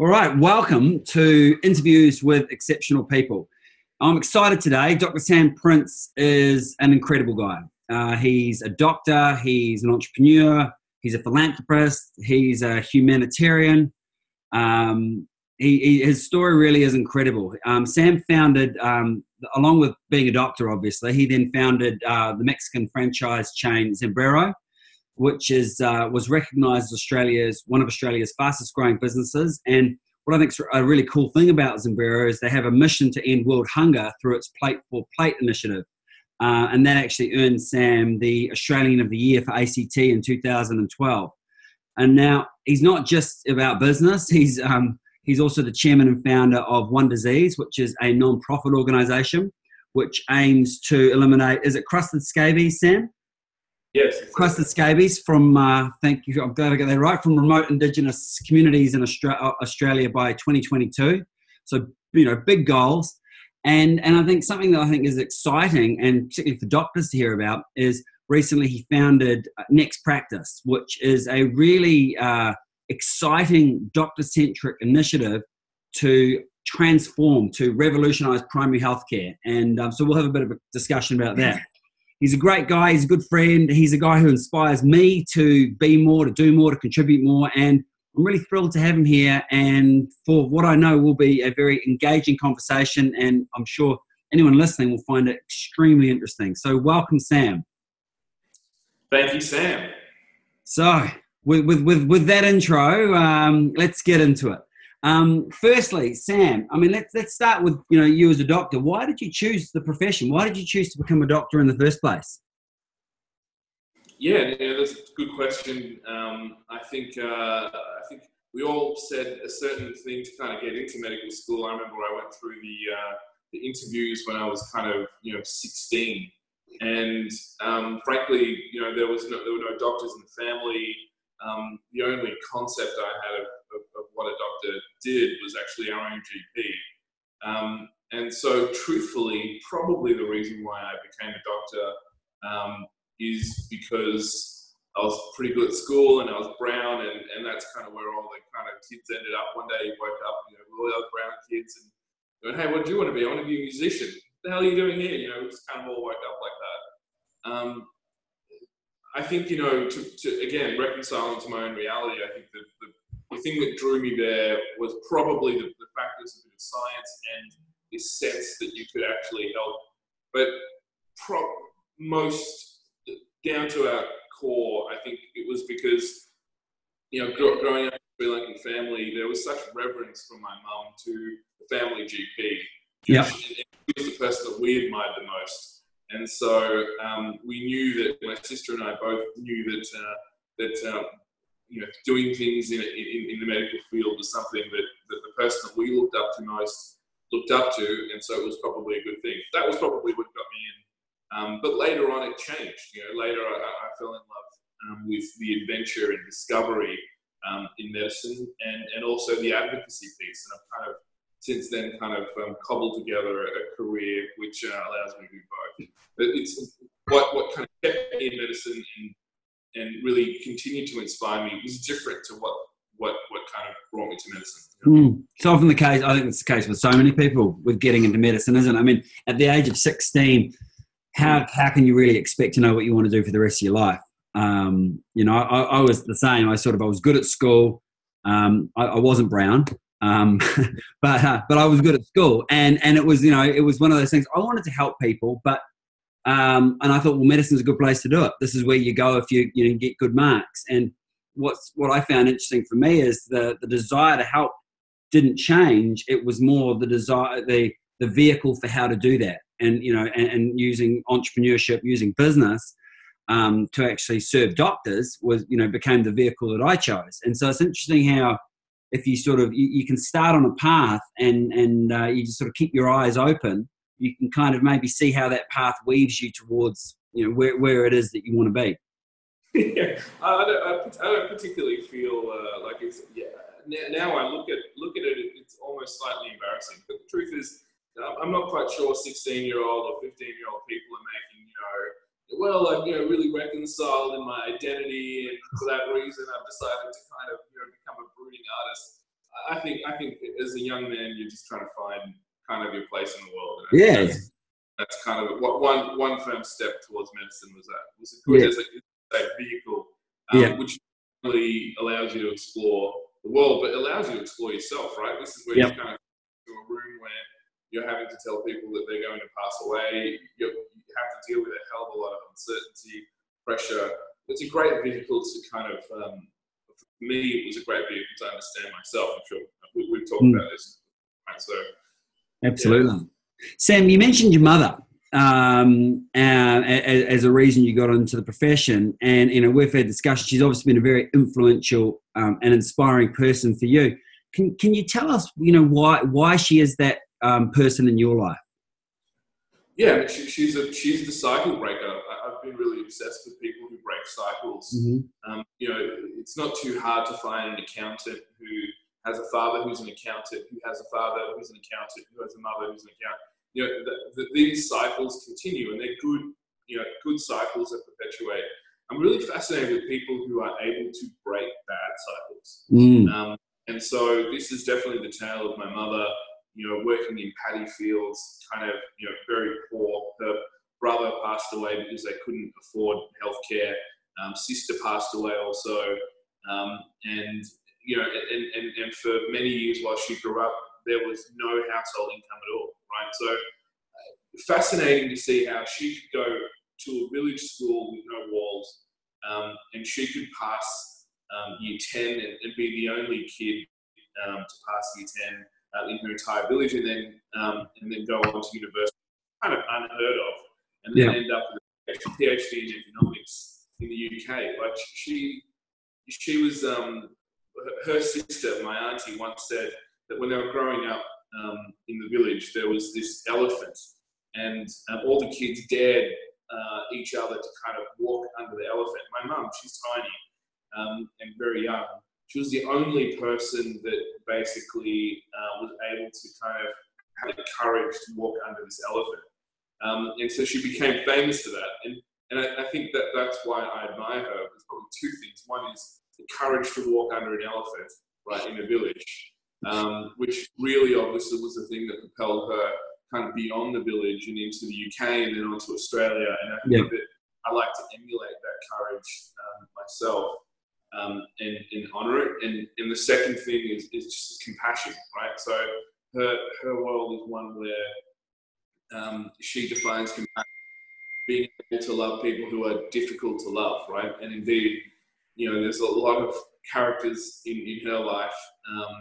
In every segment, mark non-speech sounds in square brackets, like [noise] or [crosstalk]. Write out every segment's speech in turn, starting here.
All right, welcome to Interviews with Exceptional People. I'm excited today. Dr. Sam Prince is an incredible guy. Uh, he's a doctor, he's an entrepreneur, he's a philanthropist, he's a humanitarian. Um, he, he, his story really is incredible. Um, Sam founded, um, along with being a doctor, obviously, he then founded uh, the Mexican franchise chain Zambrero which is uh, was recognised as Australia's one of Australia's fastest growing businesses. And what I think is a really cool thing about Zambrero is they have a mission to end world hunger through its Plate for Plate initiative. Uh, and that actually earned Sam the Australian of the Year for ACT in 2012. And now he's not just about business; [laughs] he's um, he's also the chairman and founder of One Disease, which is a non-profit organisation which aims to eliminate. Is it crusted scabies, Sam? Yes. Crusted scabies from, uh, thank you, I'm glad I got that right, from remote Indigenous communities in uh, Australia by 2022. So, you know, big goals. And, and I think something that I think is exciting, and particularly for doctors to hear about, is recently he founded uh, Next Practice, which is a really uh, exciting doctor centric initiative to transform, to revolutionize primary healthcare. And um, so we'll have a bit of a discussion about that he's a great guy. He's a good friend. He's a guy who inspires me to be more, to do more, to contribute more. And I'm really thrilled to have him here. And for what I know will be a very engaging conversation. And I'm sure anyone listening will find it extremely interesting. So, welcome, Sam. Thank you, Sam. So, with, with, with, with that intro, um, let's get into it. Um, firstly, Sam, I mean, let's let's start with you know you as a doctor. Why did you choose the profession? Why did you choose to become a doctor in the first place? Yeah, yeah that's a good question. Um, I think uh, I think we all said a certain thing to kind of get into medical school. I remember I went through the uh, the interviews when I was kind of you know 16, and um, frankly, you know there was no, there were no doctors in the family. Um, the only concept I had of what a doctor did was actually our own GP. Um, and so, truthfully, probably the reason why I became a doctor um, is because I was pretty good at school and I was brown, and, and that's kind of where all the kind of kids ended up. One day, you woke up, you know, all the other brown kids, and going, "Hey, what do you want to be? I want to be a musician." What the hell are you doing here? You know, just kind of all woke up like that. Um, I think you know to, to again reconciling to my own reality. I think that the thing that drew me there was probably the, the fact there's a bit of science and this sense that you could actually help. But pro- most down to our core, I think it was because you know growing up in a Sri Lankan family, there was such reverence from my mum to the family GP. Yeah, she was the person that we admired the most, and so um, we knew that my sister and I both knew that uh, that um, you know, doing things in, in, in, the medical field was something that, that the person that we looked up to most looked up to, and so it was probably a good thing. That was probably what got me in. Um, but later on, it changed. You know, later I, I fell in love um, with the adventure and discovery um, in medicine, and, and also the advocacy piece. And I've kind of since then kind of um, cobbled together a, career which uh, allows me to do both. But it's what what kind of kept me in medicine in and really continued to inspire me was different to what what what kind of brought me to medicine. Mm. It's often the case. I think it's the case with so many people with getting into medicine, isn't it? I mean, at the age of sixteen, how how can you really expect to know what you want to do for the rest of your life? Um, you know, I, I, was the same. I sort of I was good at school. Um, I, I, wasn't brown, um, [laughs] but uh, but I was good at school, and and it was you know it was one of those things. I wanted to help people, but um, and I thought, well, medicine's a good place to do it. This is where you go if you you know, get good marks. And what's what I found interesting for me is the the desire to help didn't change. It was more the desire, the the vehicle for how to do that, and you know, and, and using entrepreneurship, using business um, to actually serve doctors was you know became the vehicle that I chose. And so it's interesting how if you sort of you, you can start on a path and and uh, you just sort of keep your eyes open you can kind of maybe see how that path weaves you towards you know where, where it is that you want to be [laughs] yeah I don't, I don't particularly feel uh, like it's yeah now, I look at look at it it's almost slightly embarrassing but the truth is I'm not quite sure 16 year old or 15 year old people are making you know well I've you know really reconciled in my identity and for that reason I've decided to kind of you know become a brooding artist I think I think as a young man, you're just trying to find kind of your place in the world. Yeah. That's, that's, kind of what one one firm step towards medicine was that was a good yeah. as a, a vehicle, um, yeah. which really allows you to explore the world, but allows you to explore yourself. Right. This is where yep. you kind of to a room where you're having to tell people that they're going to pass away. You're, you have to deal with a hell of a lot of uncertainty, pressure. It's a great vehicle to kind of, um, for me, it was a great vehicle to understand myself. I'm sure we, have talked mm. about this. Right? So, absolutely. Yeah. Sam, you mentioned your mother um, uh, as, a reason you got into the profession, and you know we've had discussion. She's obviously been a very influential um, and inspiring person for you. Can Can you tell us, you know, why why she is that um, person in your life? Yeah, she, she's a she's the cycle breaker. I, have been really obsessed with people who break cycles. Mm-hmm. Um, you know, it's not too hard to find an accountant who has a father who's an accountant, who has a father who's an accountant, who has a mother who's an accountant. You know, the, the, these cycles continue, and they're good. You know, good cycles that perpetuate. I'm really fascinated with people who are able to break bad cycles. Mm. Um, and so this is definitely the tale of my mother you know, working in paddy fields, kind of, you know, very poor. Her brother passed away because they couldn't afford healthcare. Um, sister passed away also. Um, and, you know, and, and, and for many years while she grew up, there was no household income at all, right? So uh, fascinating to see how she could go to a village school with no walls um, and she could pass um, year 10 and, and, be the only kid um, to pass year 10 uh, in her entire village, and then um, and then go on to university, kind of unheard of, and then yeah. end up with a PhD in economics in the UK. Like she, she was um, her sister, my auntie, once said that when they were growing up um, in the village, there was this elephant, and um, all the kids dared uh, each other to kind of walk under the elephant. My mum, she's tiny um, and very young, she was the only person that basically uh, was able to kind of have the courage to walk under this elephant. Um, and so she became famous for that. And, and I, I, think that that's why I admire her. There's probably two things. One is the courage to walk under an elephant, right, in a village, um, which really obviously was the thing that propelled her kind of beyond the village and into the UK and then onto Australia. And I think yeah. that I like to emulate that courage um, myself um, and, and honor it. And, and the second thing is, is just compassion, right? So her, her world is one where um, she defines compassion, being able to love people who are difficult to love, right? And indeed, you know, there's a lot of characters in, in her life um,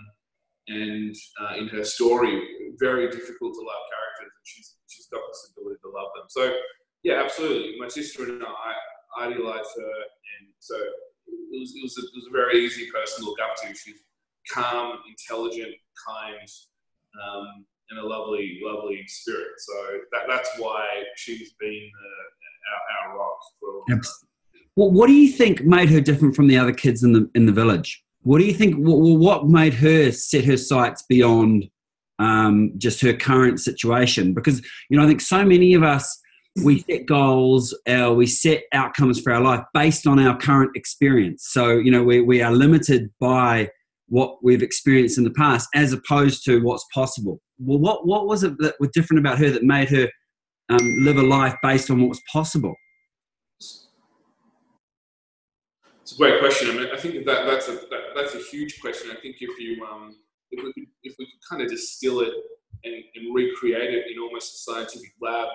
and uh, in her story, very difficult to love characters, and she's, she's got this ability to love them. So, yeah, absolutely. My sister and I idolize her, and so it was, it was, a, it was a very easy person to look up to. She's calm, intelligent, kind, um, and a lovely, lovely spirit. So that, that's why she's been uh, our, our rock for what do you think made her different from the other kids in the in the village? What do you think? Well, what made her set her sights beyond um, just her current situation? Because you know, I think so many of us we set goals, uh, we set outcomes for our life based on our current experience. So, you know, we, we are limited by what we've experienced in the past as opposed to what's possible. Well, what, what was it that was different about her that made her um, live a life based on what was possible? It's a great question. I mean, I think that that's a that, that's a huge question. I think if you um, if we could, if we could kind of distill it and, and recreate it in almost a scientific lab,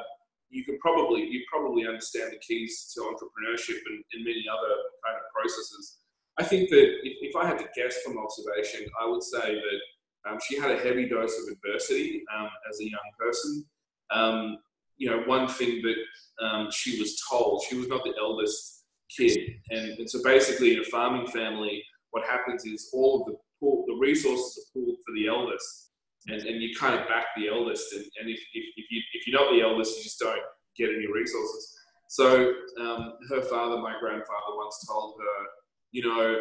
you can probably you probably understand the keys to entrepreneurship and, and many other kind of processes. I think that if, if, I had to guess from observation, I would say that um, she had a heavy dose of adversity um, as a young person. Um, you know, one thing that um, she was told, she was not the eldest kid, and, and, so basically in a farming family, what happens is all of the pool, the resources are pooled for the eldest, and, and you kind of back the eldest. And, and if, if, if, you, if you're not the eldest, you just don't get any resources. So um, her father, my grandfather, once told her, you know,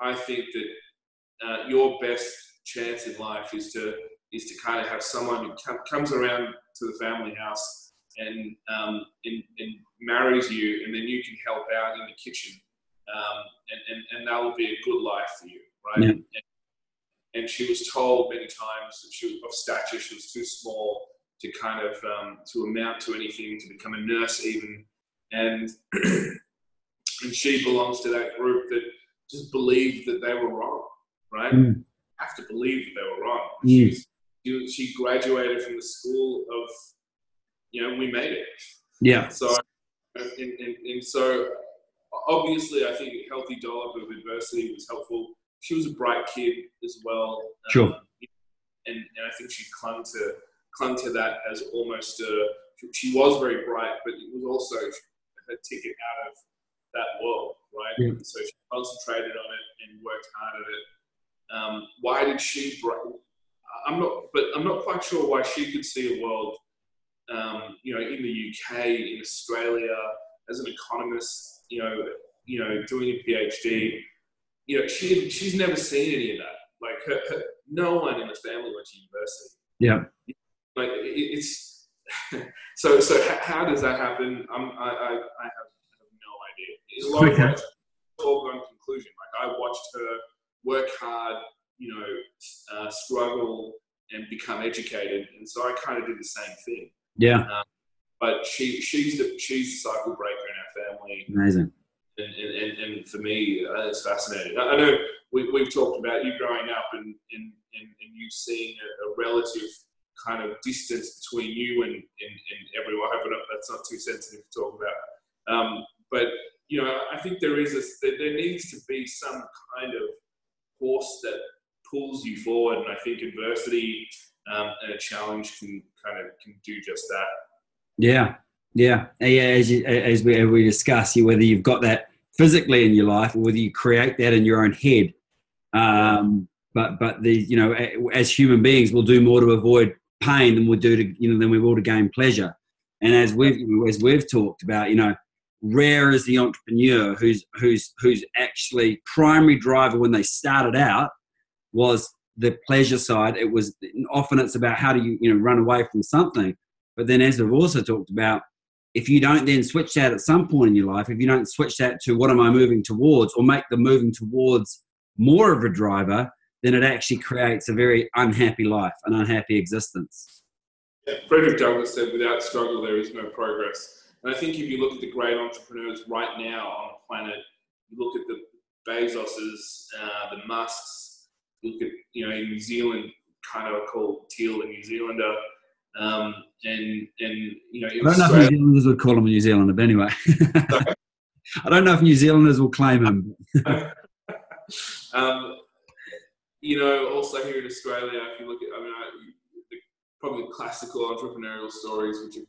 I think that uh, your best chance in life is to is to kind of have someone who com- comes around to the family house and, um, and, and marries you, and then you can help out in the kitchen, um, and, and, and that will be a good life for you, right? Yeah. And, and she was told many times that she was of stature, she was too small to kind of um, to amount to anything, to become a nurse even, and [clears throat] and she belongs to that group that just believed that they were wrong, right? Mm. Have to believe that they were wrong. Mm. She, she graduated from the school of, you know, we made it. Yeah. So, and, and, and so obviously, I think a healthy dollop of adversity was helpful. She was a bright kid as well. Sure. Um, and, and I think she clung to clung to that as almost a. She was very bright, but it was also her ticket out of that world, right? Yeah. And so she concentrated on it and worked hard at it. Um, why did she? I'm not, but I'm not quite sure why she could see a world, um, you know, in the UK, in Australia, as an economist, you know, you know, doing a PhD. You know, she she's never seen any of that. Like, her, her, no one in the family went to university. Yeah. Like, it, it's [laughs] so. So how, does that happen? I'm, I, I, I have, no idea. In a lot of ways, foregone conclusion. Like, I watched her work hard, you know, uh, struggle and become educated, and so I kind of did the same thing. Yeah. But she, she's the she's the cycle breaker in our family, Amazing. and, and, and, for me, uh, it's fascinating. I I know we, we've talked about you growing up and, and, and, and you seeing a, a relative kind of distance between you and, and, and everyone. I hope that's not too sensitive to talk about. Um, but, you know, I think there is a, there there needs to be some kind of force that pulls you forward. And I think adversity um, and a challenge can kind of can do just that. Yeah, yeah, yeah. As you, as we as we discuss, you whether you've got that physically in your life or whether you create that in your own head. Um, but but the you know as human beings, we'll do more to avoid pain than we do to you know than we will to gain pleasure. And as we've as we've talked about, you know, rare is the entrepreneur who's who's who's actually primary driver when they started out was the pleasure side. It was often it's about how do you you know run away from something. But then, as we've also talked about, if you don't then switch that at some point in your life, if you don't switch that to what am I moving towards, or make the moving towards more of a driver, then it actually creates a very unhappy life, an unhappy existence. Yeah, Frederick Douglass said, without struggle, there is no progress. And I think if you look at the great entrepreneurs right now on the planet, you look at the Bezoses, uh, the Musks, look at, you know, in New Zealand, kind of called Thiel, a New Zealander, um, and, and, you know, I don't know if New Zealanders would call him a New Zealander, but anyway. [laughs] I don't know if New Zealanders will claim him. [laughs] um, you know, also here in Australia, if you look at, I mean, I, the, probably classical entrepreneurial stories which have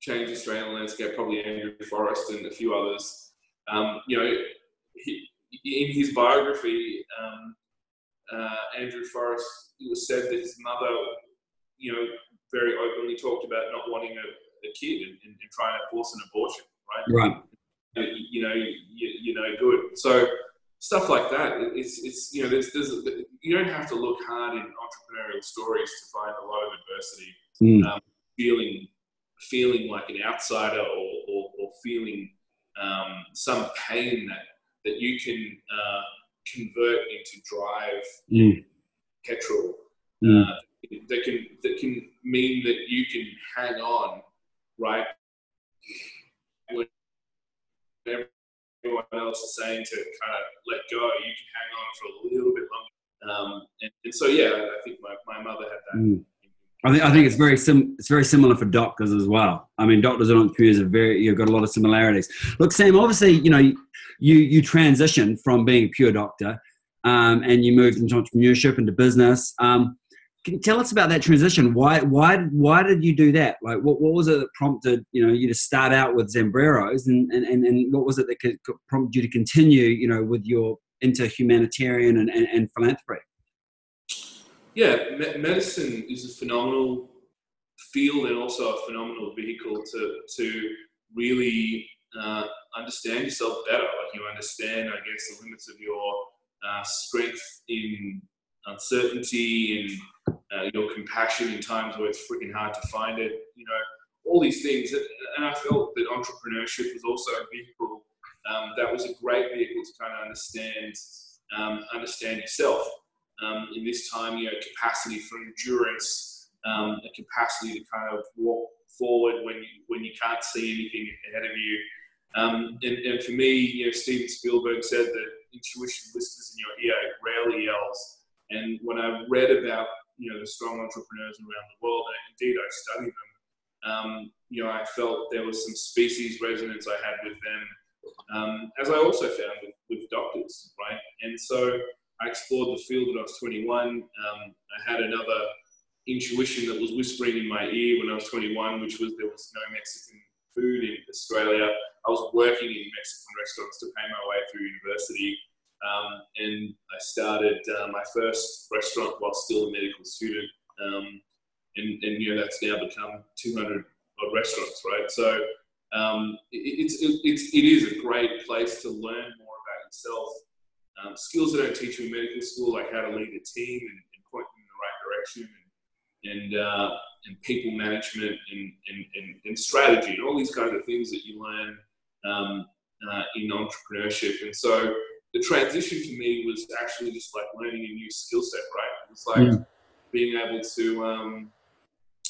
changed the Australian landscape, probably Andrew Forrest and a few others. Um, you know, he, in his biography, um, uh, Andrew Forrest, it was said that his mother, you know, very openly talked about not wanting a, a kid and, and, trying to force an abortion, right? Right. you, you know, you, you know, good. So stuff like that. It's, it's you know, there's, there's, you don't have to look hard in entrepreneurial stories to find a lot of adversity. Mm. Um, feeling, feeling like an outsider, or, or, or feeling um, some pain that that you can uh, convert into drive, Mm. petrol. Mm. Uh, that can that can mean that you can hang on, right? When everyone else is saying to kind of let go, you can hang on for a little bit longer. Um, and, and so, yeah, I think my, my mother had that. Mm. I think I think it's very sim it's very similar for doctors as well. I mean, doctors and entrepreneurs are very you've got a lot of similarities. Look, Sam, obviously, you know, you you transitioned from being a pure doctor, um, and you moved into entrepreneurship into business. Um, can you tell us about that transition? Why why why did you do that? Like, what, what was it that prompted you know you to start out with Zambreros, and, and, and, and what was it that could, could prompted you to continue you know with your into humanitarian and, and, and philanthropy? Yeah, me- medicine is a phenomenal field and also a phenomenal vehicle to to really uh, understand yourself better. Like you understand, I guess, the limits of your uh, strength in uncertainty and uh, your compassion in times where it's freaking hard to find it. You know, all these things. And I felt that entrepreneurship was also a vehicle um, that was a great vehicle to kind of understand um, understand yourself. Um, in this time, you know, capacity for endurance, um, a capacity to kind of walk forward when you, when you can't see anything ahead of you. Um, and, and, for me, you know, Steven Spielberg said that intuition whispers in your ear, it rarely yells. And when I read about, you know, the strong entrepreneurs around the world, and indeed I studied them, um, you know, I felt there was some species resonance I had with them, um, as I also found with, with, doctors, right? And so I explored the field when I was 21. Um, I had another intuition that was whispering in my ear when I was 21, which was there was no Mexican food in Australia. I was working in Mexican restaurants to pay my way through university. Um, and I started uh, my first restaurant while still a medical student. Um, and, and, you know, that's now become 200 odd restaurants, right? So um, it, it's, it, it's, it is a great place to learn more about yourself. Um, skills that don't teach you in medical school, like how to lead a team and, and point them in the right direction and, and uh, and people management and, and, and, and, strategy and all these kinds of things that you learn um, uh, in entrepreneurship. And so the transition for me was actually just like learning a new skill set, right? It was like mm. being able to, um,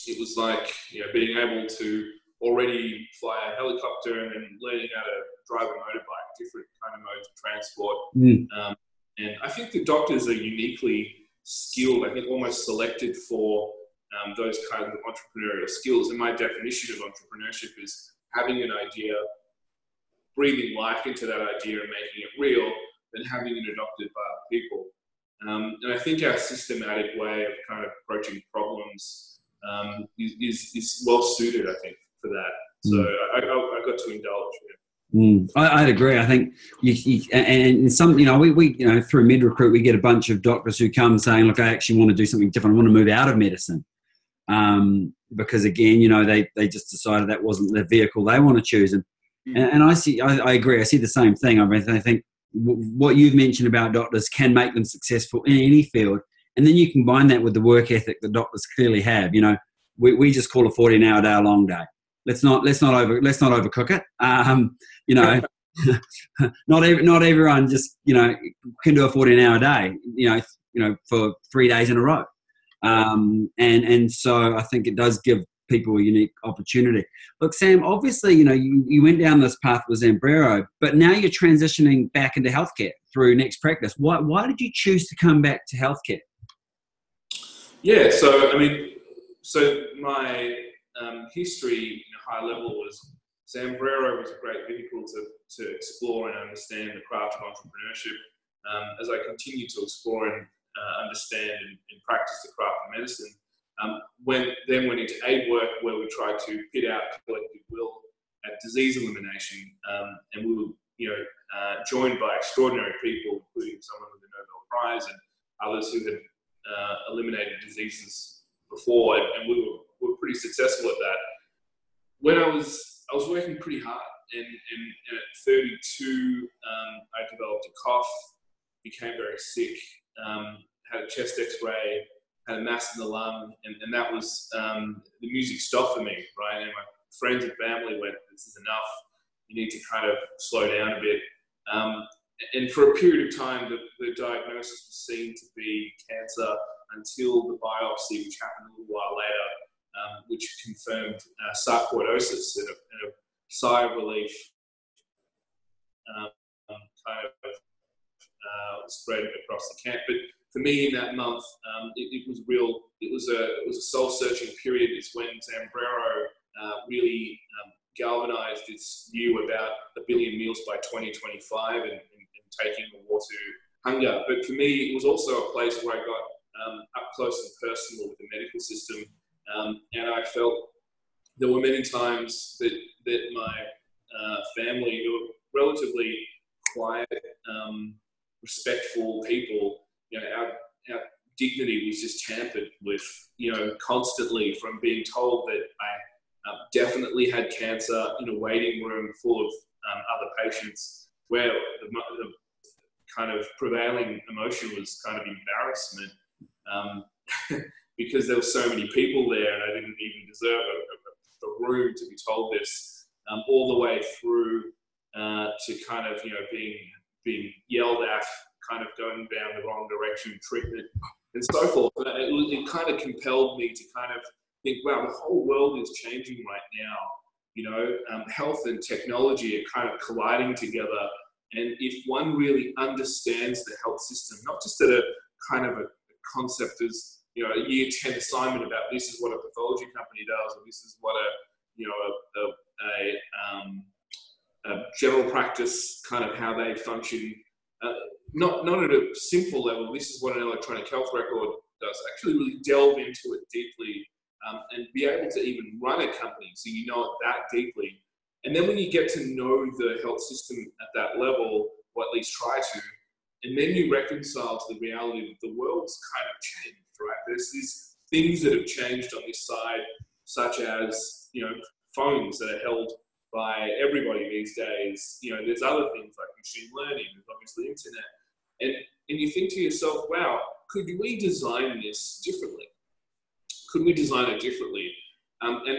it was like, you know, being able to already fly a helicopter and then learning how to drive a motorbike, different kind of modes of transport. Mm. Um, and I think the doctors are uniquely skilled, I think almost selected for um, those kinds of entrepreneurial skills. And my definition of entrepreneurship is having an idea, breathing life into that idea and making it real, then having it adopted by other people. Um, and I think our systematic way of kind of approaching problems um, is, is, is, well suited, I think, for that. So mm. I, I, I, got to indulge. Mm, I, would agree. I think you, you, and some, you know, we, we, you know, through MedRecruit, we get a bunch of doctors who come saying, look, I actually want to do something different. I want to move out of medicine um, because again, you know, they, they just decided that wasn't the vehicle they want to choose. And, mm. and, and, I see, I, I, agree. I see the same thing. I mean, I think w- what you've mentioned about doctors can make them successful in any field. And then you combine that with the work ethic that doctors clearly have. You know, we, we just call a 14 hour day a long day. Let's not, let's not over, let's not overcook it. Um, you know, [laughs] not every, not everyone just, you know, can do a 14 hour day, you know, you know, for three days in a row. Um, and and so I think it does give people a unique opportunity. Look, Sam, obviously, you know, you, you went down this path with Zambrero, but now you're transitioning back into healthcare through Next Practice. Why, why did you choose to come back to healthcare? Yeah, so I mean, so my um, history in a high level was Zambrero was a great vehicle to, to explore and understand the craft of entrepreneurship. Um, as I continue to explore and uh, understand and, and, practice the craft of medicine. Um, when, then went into aid work where we tried to pit out collective will at disease elimination, um, and we were you know uh, joined by extraordinary people, including someone with the Nobel Prize and others who had uh, eliminated diseases before, and, and we, were, we were pretty successful at that. When I was I was working pretty hard, and, and, and at 32, um, I developed a cough, became very sick, um, had a chest X-ray, had a mass in the lung, and, and that was um, the music stopped for me, right? And my friends and family went, "This is enough. You need to kind of slow down a bit." Um, and for a period of time, the, the, diagnosis was seen to be cancer until the biopsy, which happened a little while later, um, which confirmed uh, sarcoidosis and a, and a sigh of relief um, kind of uh, spread across the camp. But for me, in that month, um, it, it, was real. It was a it was a soul searching period. It's when Zambrero uh, really um, galvanized its view about a billion meals by 2025 and, and, and, taking the war to hunger. But for me, it was also a place where I got um, up close and personal with the medical system, um, and I felt there were many times that that my uh, family, who were relatively quiet, um, respectful people, you know, our, our dignity was just tampered with, you know, constantly from being told that I um, definitely had cancer in a waiting room full of um, other patients where the, the, kind of prevailing emotion was kind of embarrassment. Um, [laughs] because there were so many people there and I didn't even deserve a, a, a room to be told this um, all the way through uh, to kind of, you know, being being yelled at kind of going down the wrong direction, treatment, and so forth. It, it kind of compelled me to kind of think, wow, the whole world is changing right now. You know, um, health and technology are kind of colliding together. And if one really understands the health system, not just at a kind of a concept as you know a year 10 assignment about this is what a pathology company does or this is what a you know a, a, a, um, a general practice kind of how they function. Uh, not not at a simple level this is what an electronic health record does. Actually really delve into it deeply um, and be able to even run a company so you know it that deeply. And then when you get to know the health system at that level or at least try to and then you reconcile to the reality that the world's kind of changed, right? There's these things that have changed on this side, such as, you know, phones that are held by everybody these days. You know, there's other things like machine learning, there's obviously internet. And, and you think to yourself, wow, could we design this differently? Could we design it differently? Um, and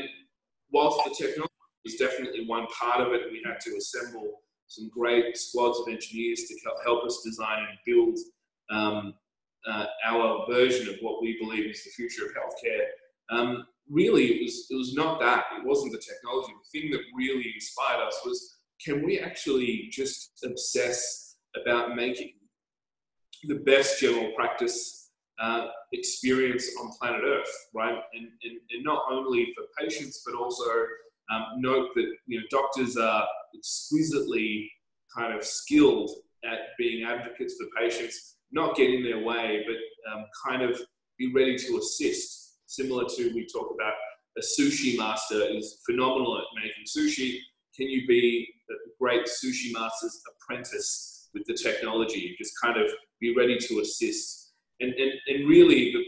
whilst the technology is definitely one part of it, we had to assemble some great squads of engineers to help us design and build um, uh, our version of what we believe is the future of healthcare. Um, really, it was it was not that. It wasn't the technology. The thing that really inspired us was can we actually just obsess about making the best general practice uh, experience on planet Earth, right? And, and, and not only for patients, but also um, note that you know doctors are exquisitely kind of skilled at being advocates for patients, not get in their way, but um, kind of be ready to assist. Similar to we talk about a sushi master is phenomenal at making sushi. Can you be a great sushi master's apprentice with the technology? Just kind of be ready to assist. And, and, and really, the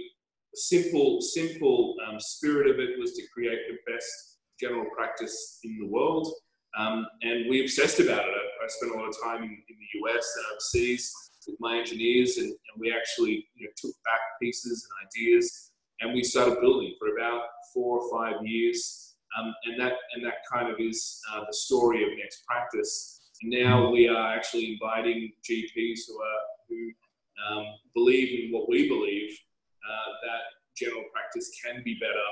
simple, simple um, spirit of it was to create the best general practice in the world. Um, and we obsessed about it. I, I, spent a lot of time in, in, the US and overseas with my engineers, and, and we actually you know, took back pieces and ideas, and we started building for about four or five years. Um, and that and that kind of is uh, the story of Next Practice. And now we are actually inviting GPs who are who um, believe in what we believe uh, that general practice can be better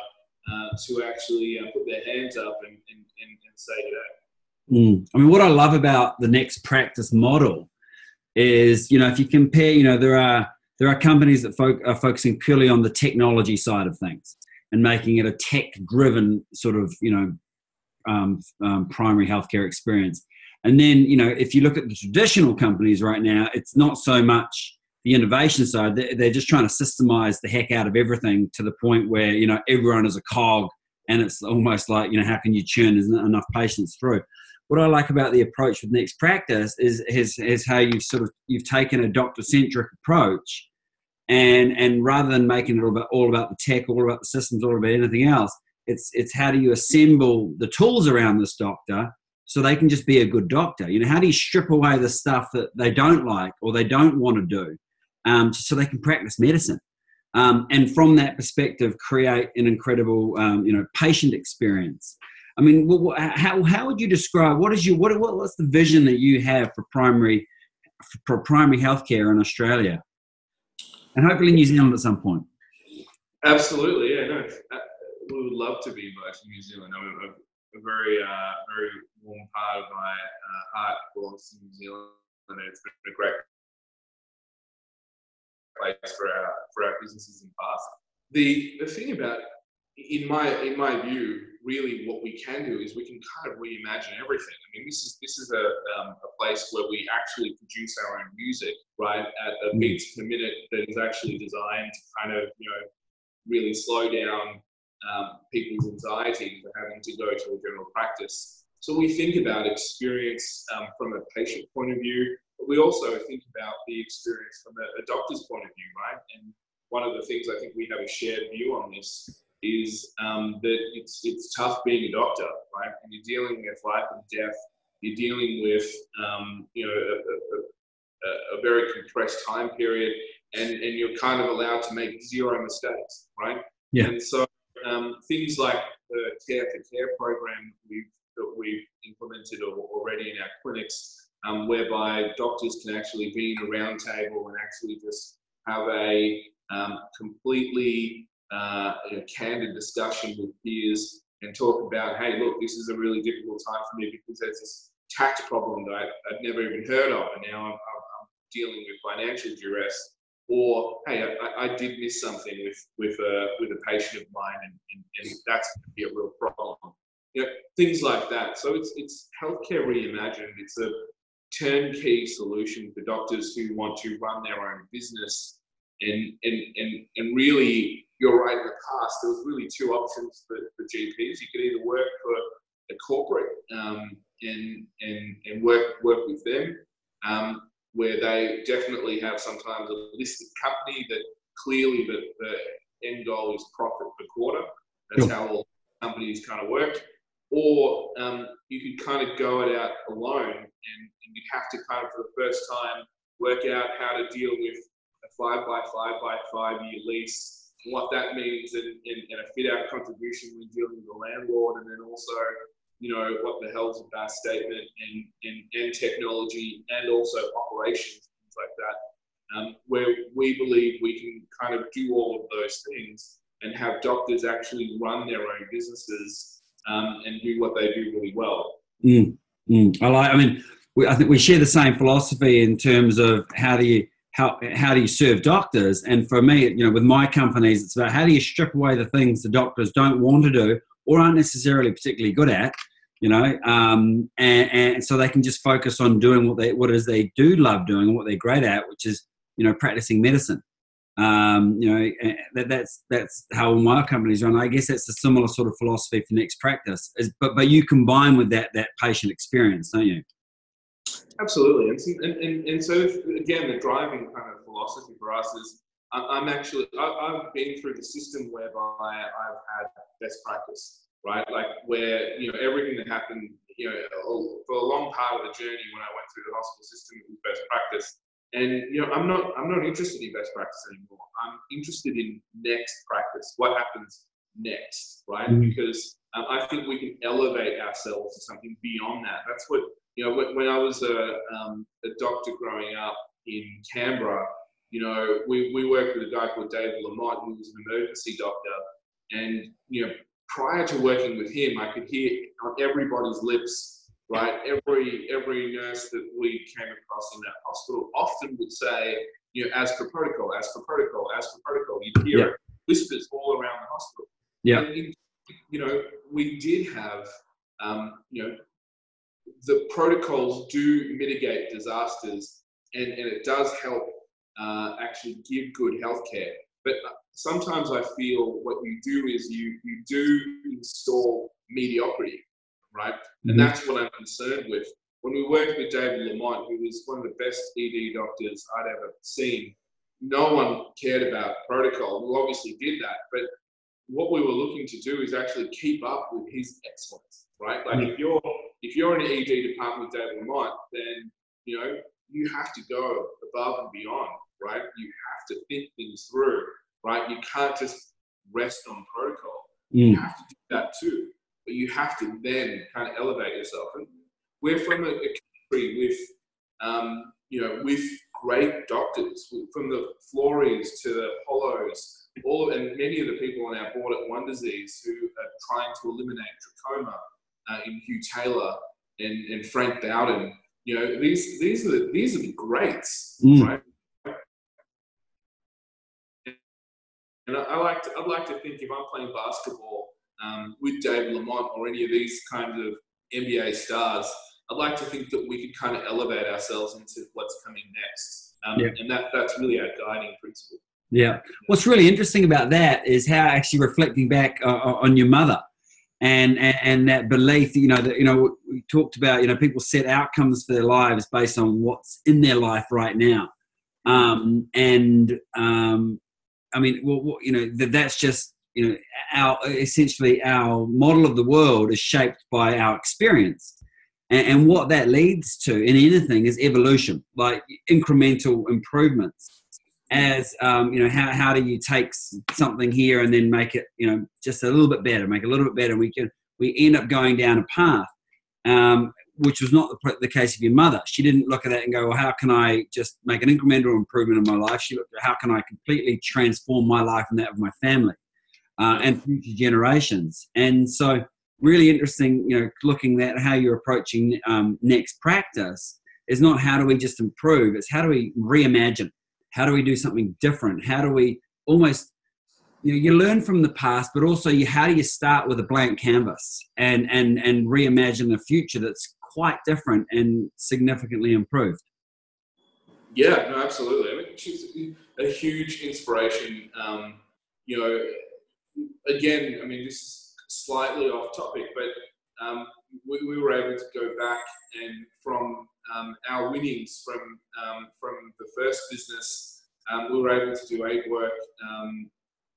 uh, to actually uh, put their hands up and, and, and, and say, know. Mm. I mean, what I love about the next practice model is, you know, if you compare, you know, there are there are companies that are focusing purely on the technology side of things and making it a tech-driven sort of, you know, um, um, primary healthcare experience. And then, you know, if you look at the traditional companies right now, it's not so much the innovation side, they're just trying to systemize the heck out of everything to the point where you know everyone is a cog, and it's almost like you know how can you churn enough patients through. What I like about the approach with Next Practice is is, is how you've sort of you've taken a doctor centric approach, and and rather than making it all about all about the tech, all about the systems, all about anything else, it's it's how do you assemble the tools around this doctor so they can just be a good doctor. You know, how do you strip away the stuff that they don't like or they don't want to do? um, so they can practice medicine. Um, and from that perspective, create an incredible, um, you know, patient experience. I mean, how, how would you describe what is your what, what's the vision that you have for primary for primary healthcare in Australia, and hopefully New Zealand at some point? Absolutely, yeah, no, uh, we would love to be invited to New Zealand. I'm a, a very uh, very warm part of my uh, heart to New Zealand, and it's been a great place for our for our businesses in the past. The the thing about in my in my view, really what we can do is we can kind of reimagine everything. I mean, this is this is a, um, a place where we actually produce our own music, right, at a beats per minute that is actually designed to kind of you know really slow down um, people's anxiety for having to go to a general practice. So we think about experience um, from a patient point of view, but we also think about the experience from a, a doctor's point of view, right? And one of the things I think we have a shared view on this is um, that it's it's tough being a doctor, right? And you're dealing with life and death. You're dealing with um, you know a, a, a, very compressed time period, and and you're kind of allowed to make zero mistakes, right? Yeah. And so um, things like the care for care program we've that we've implemented already in our clinics um, whereby doctors can actually be in a round table and actually just have a um, completely uh, candid discussion with peers and talk about, hey, look, this is a really difficult time for me because there's this tax problem that I, would never even heard of, and now I'm, I'm, dealing with financial duress. Or hey, I, I, did miss something with with a with a patient of mine, and, and, and that's going to be a real problem. You know, things like that. So it's it's healthcare reimagined. It's a turnkey solution for doctors who want to run their own business. And and and and really, you're right. In the past, there was really two options for, for GPs. You could either work for a corporate um, and and and work work with them, um, where they definitely have sometimes a listed company that clearly the, the end goal is profit per quarter. That's how all companies kind of work. Or um, you could kind of go it out alone, and, and you have to kind of for the first time work out how to deal with a five by five by five year lease, what that means, and, and, and a fit out contribution when dealing with the landlord, and then also you know, what the hell's a BAS statement and, and, and technology and also operations, things like that, um, where we believe we can kind of do all of those things and have doctors actually run their own businesses um, and do what they do really well. Mm, mm. I like. I mean, we, I think we share the same philosophy in terms of how do you how how do you serve doctors? And for me, you know, with my companies, it's about how do you strip away the things the doctors don't want to do or aren't necessarily particularly good at, you know, um, and, and, so they can just focus on doing what they what it is they do love doing and what they're great at, which is you know practicing medicine. Um, you know, that, that's that's how my companies run. I guess that's a similar sort of philosophy for next practice. Is, but but you combine with that that patient experience, don't you? Absolutely, and, and, and so again, the driving kind of philosophy for us is I'm actually I've been through the system whereby I've had best practice right? Like where you know everything that happened, you know, for a long part of the journey when I went through the hospital system, it was best practice. And you know, I'm not I'm not interested in best practice anymore. I'm interested in next practice. What happens next, right? Mm-hmm. Because um, I think we can elevate ourselves to something beyond that. That's what you know. When, when I was a, um, a doctor growing up in Canberra, you know, we, we worked with a guy called David Lamont, who was an emergency doctor, and you know, prior to working with him, I could hear on everybody's lips, right? Every every nurse that we came across in that hospital often would say, you know, as per protocol, as per protocol, as per protocol. You'd hear yeah. it, whispers all around the hospital. Yeah. And, you know, we did have, um, you know, the protocols do mitigate disasters, and, and it does help uh, actually give good healthcare. But sometimes I feel what you do is you you do install mediocrity, right? Mm-hmm. And that's what I'm concerned with. When we worked with David Lamont, who was one of the best ED doctors I'd ever seen, no one cared about protocol. We obviously did that, but what we were looking to do is actually keep up with his excellence, right? Like mm-hmm. if you're if you're in an ED department with David Lamont, then you know you have to go above and beyond, right? You have to think things through right? You can't just rest on protocol. Mm. You have to do that too, but you have to then kind of elevate yourself. And we're from a, a country with, um, you know, with great doctors, from the Floreys to the Hollows, all and many of the people on our board at One Disease who are trying to eliminate trachoma uh, in Hugh Taylor and, and Frank Bowden. You know, these these are the, these are the greats, mm. right? And I, I, like to, I'd like to think if I'm playing basketball um, with Dave Lamont or any of these kind of NBA stars, I'd like to think that we could kind of elevate ourselves into what's coming next. Um, yeah. And that, that's really our guiding principle. Yeah. What's really interesting about that is how actually reflecting back uh on your mother and, and, and that belief you know, that, you know, we talked about, you know, people set outcomes for their lives based on what's in their life right now. Um, and um, I mean, well, you know, that, that's just you know our essentially our model of the world is shaped by our experience, and, and what that leads to in anything is evolution, like incremental improvements. As um, you know, how, how do you take something here and then make it you know just a little bit better, make it a little bit better? We can we end up going down a path. Um, which was not the, the case of your mother. She didn't look at that and go, well, how can I just make an incremental improvement in my life? She looked at how can I completely transform my life and that of my family uh, and future generations. And so, really interesting, you know, looking at how you're approaching um, next practice is not how do we just improve, it's how do we reimagine? How do we do something different? How do we almost you, know, you learn from the past, but also you, how do you start with a blank canvas and, and, and reimagine a future that's quite different and significantly improved? Yeah, no, absolutely. I mean, she's a huge inspiration. Um, you know, again, I mean, this is slightly off topic, but um, we, we, were able to go back and from um, our winnings from um, from the first business, um, we were able to do aid work um,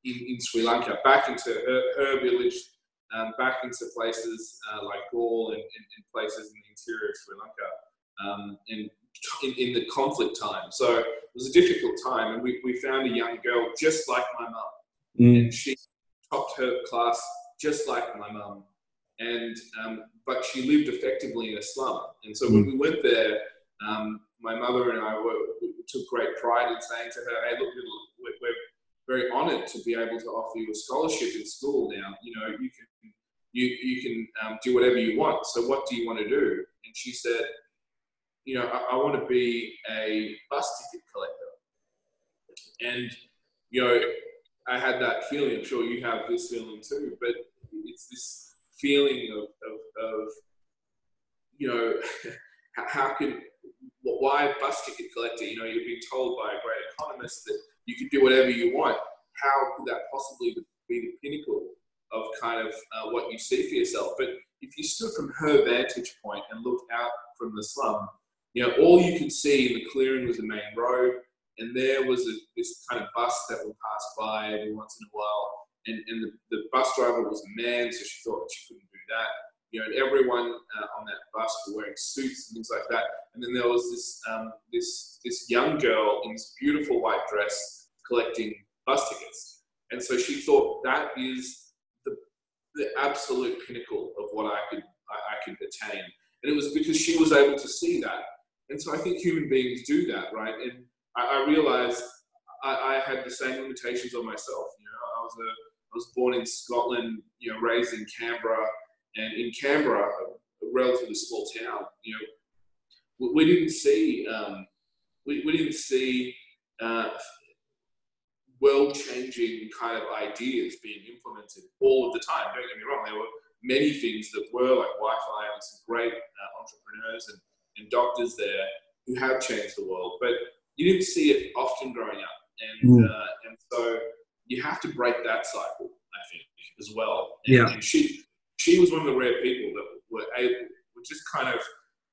in, in Sri Lanka, back into her, her village, um, back into places uh, like Galle and, and, and, places in the interior of Sri Lanka, um, and in, in, the conflict time. So it was a difficult time, and we, we found a young girl just like my mum, mm. and she topped her class just like my mum, and um, but she lived effectively in a slum. And so mm. when we went there, um, my mother and I were, took great pride in saying to her, "Hey, look, we're, we're very honoured to be able to offer you a scholarship in school now. You know, you can you you can um, do whatever you want. So what do you want to do? And she said, you know, I, I want to be a bus ticket collector. And you know, I had that feeling. I'm sure you have this feeling too. But it's this feeling of of, of you know, [laughs] how can why a bus ticket collector? You know, you're being told by a great economist that you can do whatever you want. How could that possibly be the pinnacle of kind of uh, what you see for yourself? But if you stood from her vantage point and looked out from the slum, you know, all you could see in the clearing was the main road, and there was a, this kind of bus that would pass by every once in a while, and, and the, the bus driver was a man, so she thought she couldn't do that. You know, everyone uh, on that bus were wearing suits and things like that. And then there was this um, this this young girl in this beautiful white dress collecting bus tickets. And so she thought that is the, the absolute pinnacle of what I could, I, I could attain. And it was because she was able to see that. And so I think human beings do that, right? And I, I realized I, I, had the same limitations on myself. You know, I was a, was born in Scotland, you know, raised in Canberra, and in Canberra, a, a relatively small town, you know, we, we didn't see, um, we, we didn't see uh, world-changing kind of ideas being implemented all of the time. Don't get me wrong, there were many things that were like Wi-Fi and some great uh, entrepreneurs and, and doctors there who have changed the world, but you didn't see it often growing up, and mm. uh, and so you have to break that cycle, I think, as well. And, yeah. And she she was one of the rare people that were able, were just kind of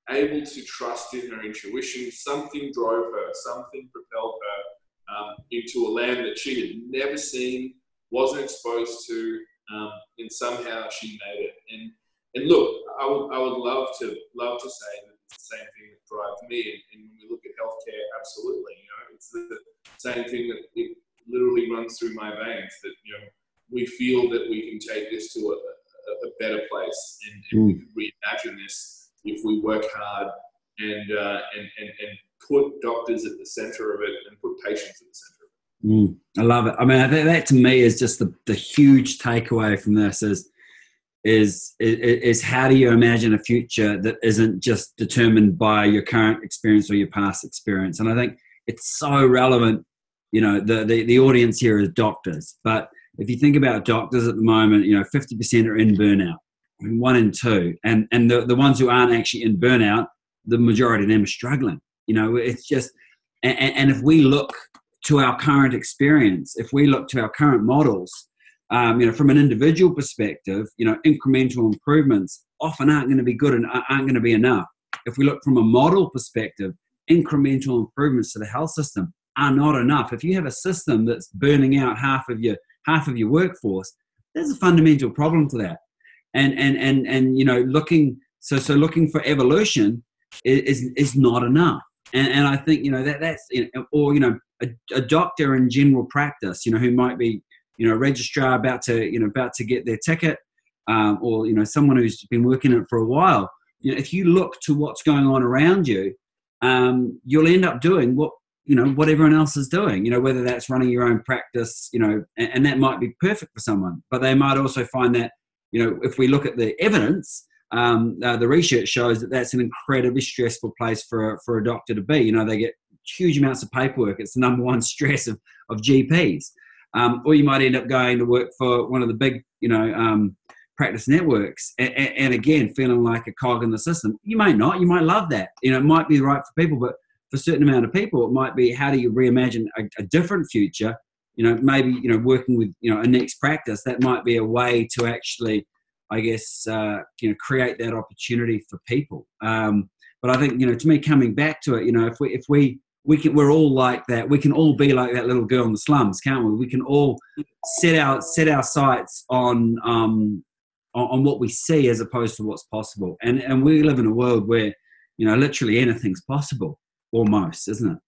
able to trust in her intuition. Something drove her, something propelled her um, into a land that she had never seen, wasn't exposed to, um, and somehow she made it. And and look, I would, I would love to love to say that it's the same thing that drives me. And, and when we look at healthcare, absolutely, you know, it's the same thing that it literally runs through my veins. That you know, we feel that we can take this to a, a, a better place, and, and mm. we can reimagine this if we work hard and uh, and, and and put doctors at the center of it and put patients at the center of it. Mm, I love it. I mean, I think that to me is just the, the huge takeaway from this is, is, is, is how do you imagine a future that isn't just determined by your current experience or your past experience? And I think it's so relevant. You know, the, the, the audience here is doctors, but if you think about doctors at the moment, you know, 50% are in burnout, one in two. And, and the, the ones who aren't actually in burnout, the majority of them are struggling. You know, it's just, and, and if we look to our current experience, if we look to our current models, um, you know, from an individual perspective, you know, incremental improvements often aren't going to be good and aren't going to be enough. If we look from a model perspective, incremental improvements to the health system are not enough. If you have a system that's burning out half of your half of your workforce, there's a fundamental problem to that. And and and and you know, looking so so looking for evolution is is not enough. And, and I think, you know, that that's, you know, or, you know, a, a doctor in general practice, you know, who might be, you know, registrar about to, you know, about to get their ticket, um, or, you know, someone who's been working it for a while, you know, if you look to what's going on around you, um, you'll end up doing what you know what everyone else is doing. You know, whether that's running your own practice, you know, and, and that might be perfect for someone, but they might also find that you know, if we look at the evidence, um, uh, the research shows that that's an incredibly stressful place for for a doctor to be. You know, they get huge amounts of paperwork. It's the number one [laughs] stress of of GPs. Um, or you might end up going to work for one of the big, you know, um, practice networks, and, and, again feeling like a cog in the system. You may not. You might love that. You know, it might be right for people, but for a certain amount of people, it might be how do you reimagine a, a different future? You know maybe you know working with you know a next practice that might be a way to actually i guess uh, you know create that opportunity for people. Um, but i think you know to me coming back to it you know if we if we we can we're all like that. We can all be like that little girl in the slums can't we? We can all set our set our sights on um on, on what we see as opposed to what's possible. And and we live in a world where you know literally anything's possible almost isn't it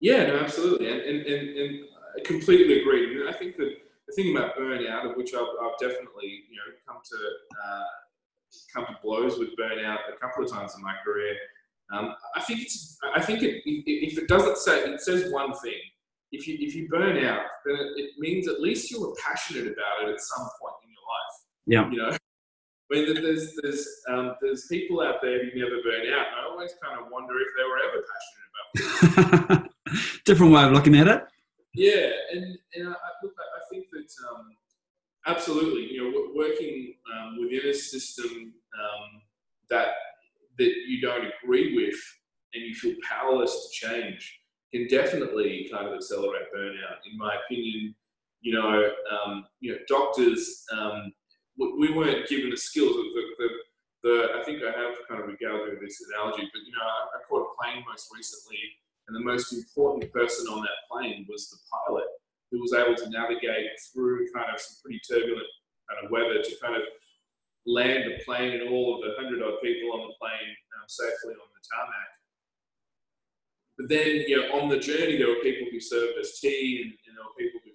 yeah no absolutely and and, and, and I completely agree. I think that the thing about burnout, of which I've, I've definitely you know come to uh, come to blows with burnout a couple of times in my career. Um, I think it's I think it, if it doesn't say it says one thing. If you if you burn out, then it, it means at least you were passionate about it at some point in your life. Yeah. You know. I mean, there's there's um, there's people out there who never burn out, and I always kind of wonder if they were ever passionate about it. [laughs] Different way of looking at it. Yeah, and, and I, look, I think that um, absolutely, you know, working um, within a system um, that that you don't agree with and you feel powerless to change can definitely kind of accelerate burnout. In my opinion, you know, um, you know, doctors, um, we weren't given the skills. The, the, the, I think I have kind of regaled with this analogy, but you know, I, I caught a plane most recently and the most important person on that plane was the pilot, who was able to navigate through kind of some pretty turbulent kind of weather to kind of land the plane and all of the hundred odd people on the plane um, safely on the tarmac. But then, you know, on the journey, there were people who served as tea, and, and there were people who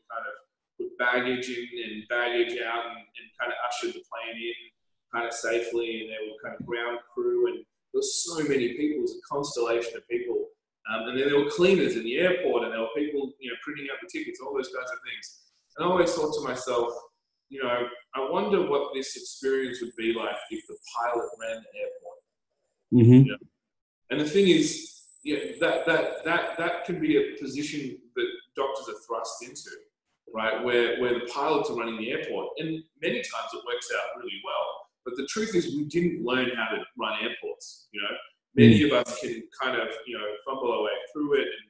baggage in and baggage out, and, and kind of ushered the plane in kind of safely, and there were kind of ground crew, and there was so many people. It was a constellation of people um, and then there were cleaners in the airport, and there were people, you know, printing out the tickets, all those kinds of things. And I always thought to myself, you know, I wonder what this experience would be like if the pilot ran the airport. Mm-hmm. You know? And the thing is, yeah, that that that that can be a position that doctors are thrust into, right? Where where the pilots are running the airport, and many times it works out really well. But the truth is, we didn't learn how to run airports. You know, many of us can kind of you know fumble our way through it and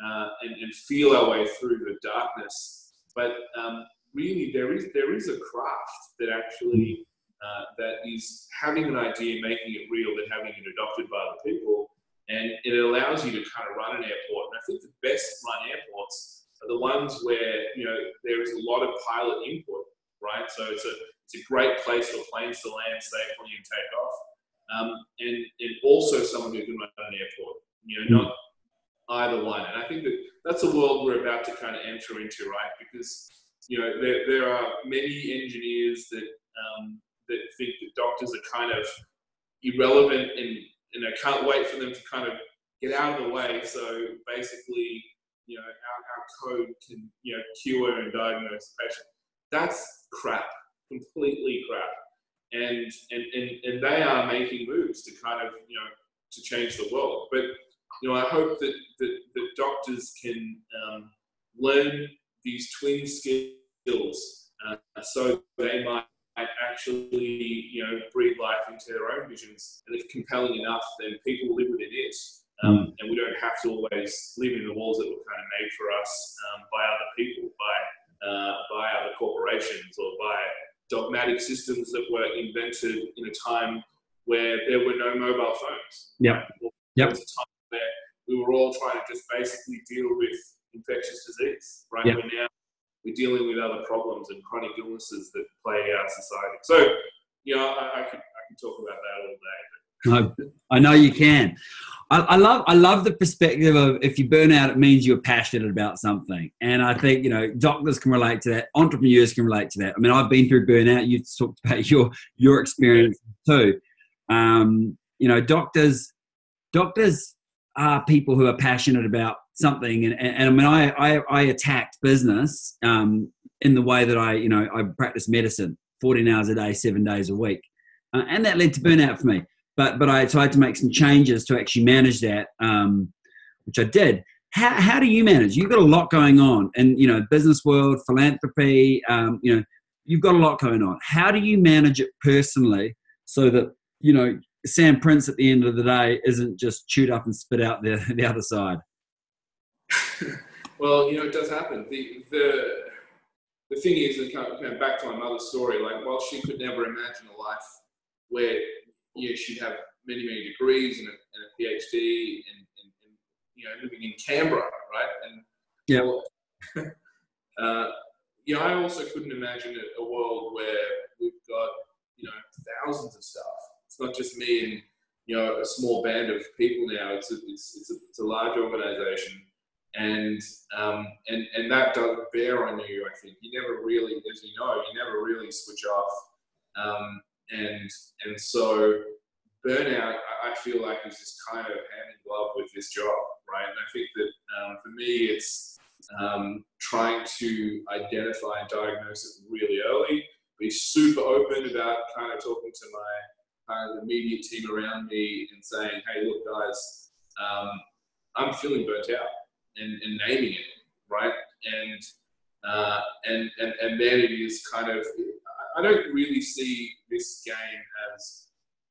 and, uh, and, and feel our way through the darkness. But um, really, there is there is a craft that actually uh, that is having an idea, making it real, then having it adopted by other people, and it allows you to kind of run an airport. And I think the best run airports are the ones where you know there is a lot of pilot input, right? So it's a it's a great place for planes to land safely and take off um, and, and also someone who can run an airport. You know, not either one. And I think that that's a world we're about to kind of enter into, right? Because you know there, there are many engineers that um, that think that doctors are kind of irrelevant and and I can't wait for them to kind of get out of the way. So basically, you know, our, our code can you know cure and diagnose the patient. That's crap, completely crap and, and, and, and they are making moves to kind of, you know, to change the world. But, you know, I hope that, that, that doctors can um, learn these twin skills uh, so they might actually, you know, breathe life into their own visions. And if compelling enough, then people live within it. Um, mm. and we don't have to always live in the walls that were kind of made for us um, by other people, by, uh, by other corporations or by dogmatic systems that were invented in a time where there were no mobile phones. Yeah. Yep. was a time where we were all trying to just basically deal with infectious disease, right? Yep. now we're dealing with other problems and chronic illnesses that plague our society. So, you know, I, I could I could talk about that all day. I, I know you can. I, I, love I love the perspective of if you burn out, it means you're passionate about something, and I think you know doctors can relate to that, entrepreneurs can relate to that. I mean, I've been through burnout. You've talked about [laughs] your your experience too. Um, you know, doctors, doctors are people who are passionate about something, and, and, and I mean, I, I, I attacked business um, in the way that I, you know, I practice medicine, 14 hours a day, seven days a week, uh, and that led to burnout for me. But but I tried to make some changes to actually manage that, um, which I did. How, how do you manage? You've got a lot going on, and you know, business world, philanthropy. Um, you know, you've got a lot going on. How do you manage it personally so that you know Sam Prince at the end of the day isn't just chewed up and spit out the the other side? [laughs] well, you know, it does happen. The the the thing is, and kind of back to my mother's story, like while she could never imagine a life where you know, she'd have many many degrees and a, and a PhD and, and, and, you know living in Canberra, right? And yeah. Well, [laughs] uh, you know, I also couldn't imagine a, a world where we've got you know thousands of staff it's not just me and you know a small band of people now. It's a, it's, it's a, it's a large organization, and um, and and that does bear on you. I think you never really, as you know, you never really switch off, um, and and so burnout. I feel like is just kind of hand in glove with this job, right? And I think that um, for me, it's um, trying to identify and diagnose it really early. Be super open about kind of talking to my kind of the immediate team around me and saying, hey, look, guys, um, I'm feeling burnt out and, and naming it, right? And, uh, and, and, and then it is kind of, I don't really see this game as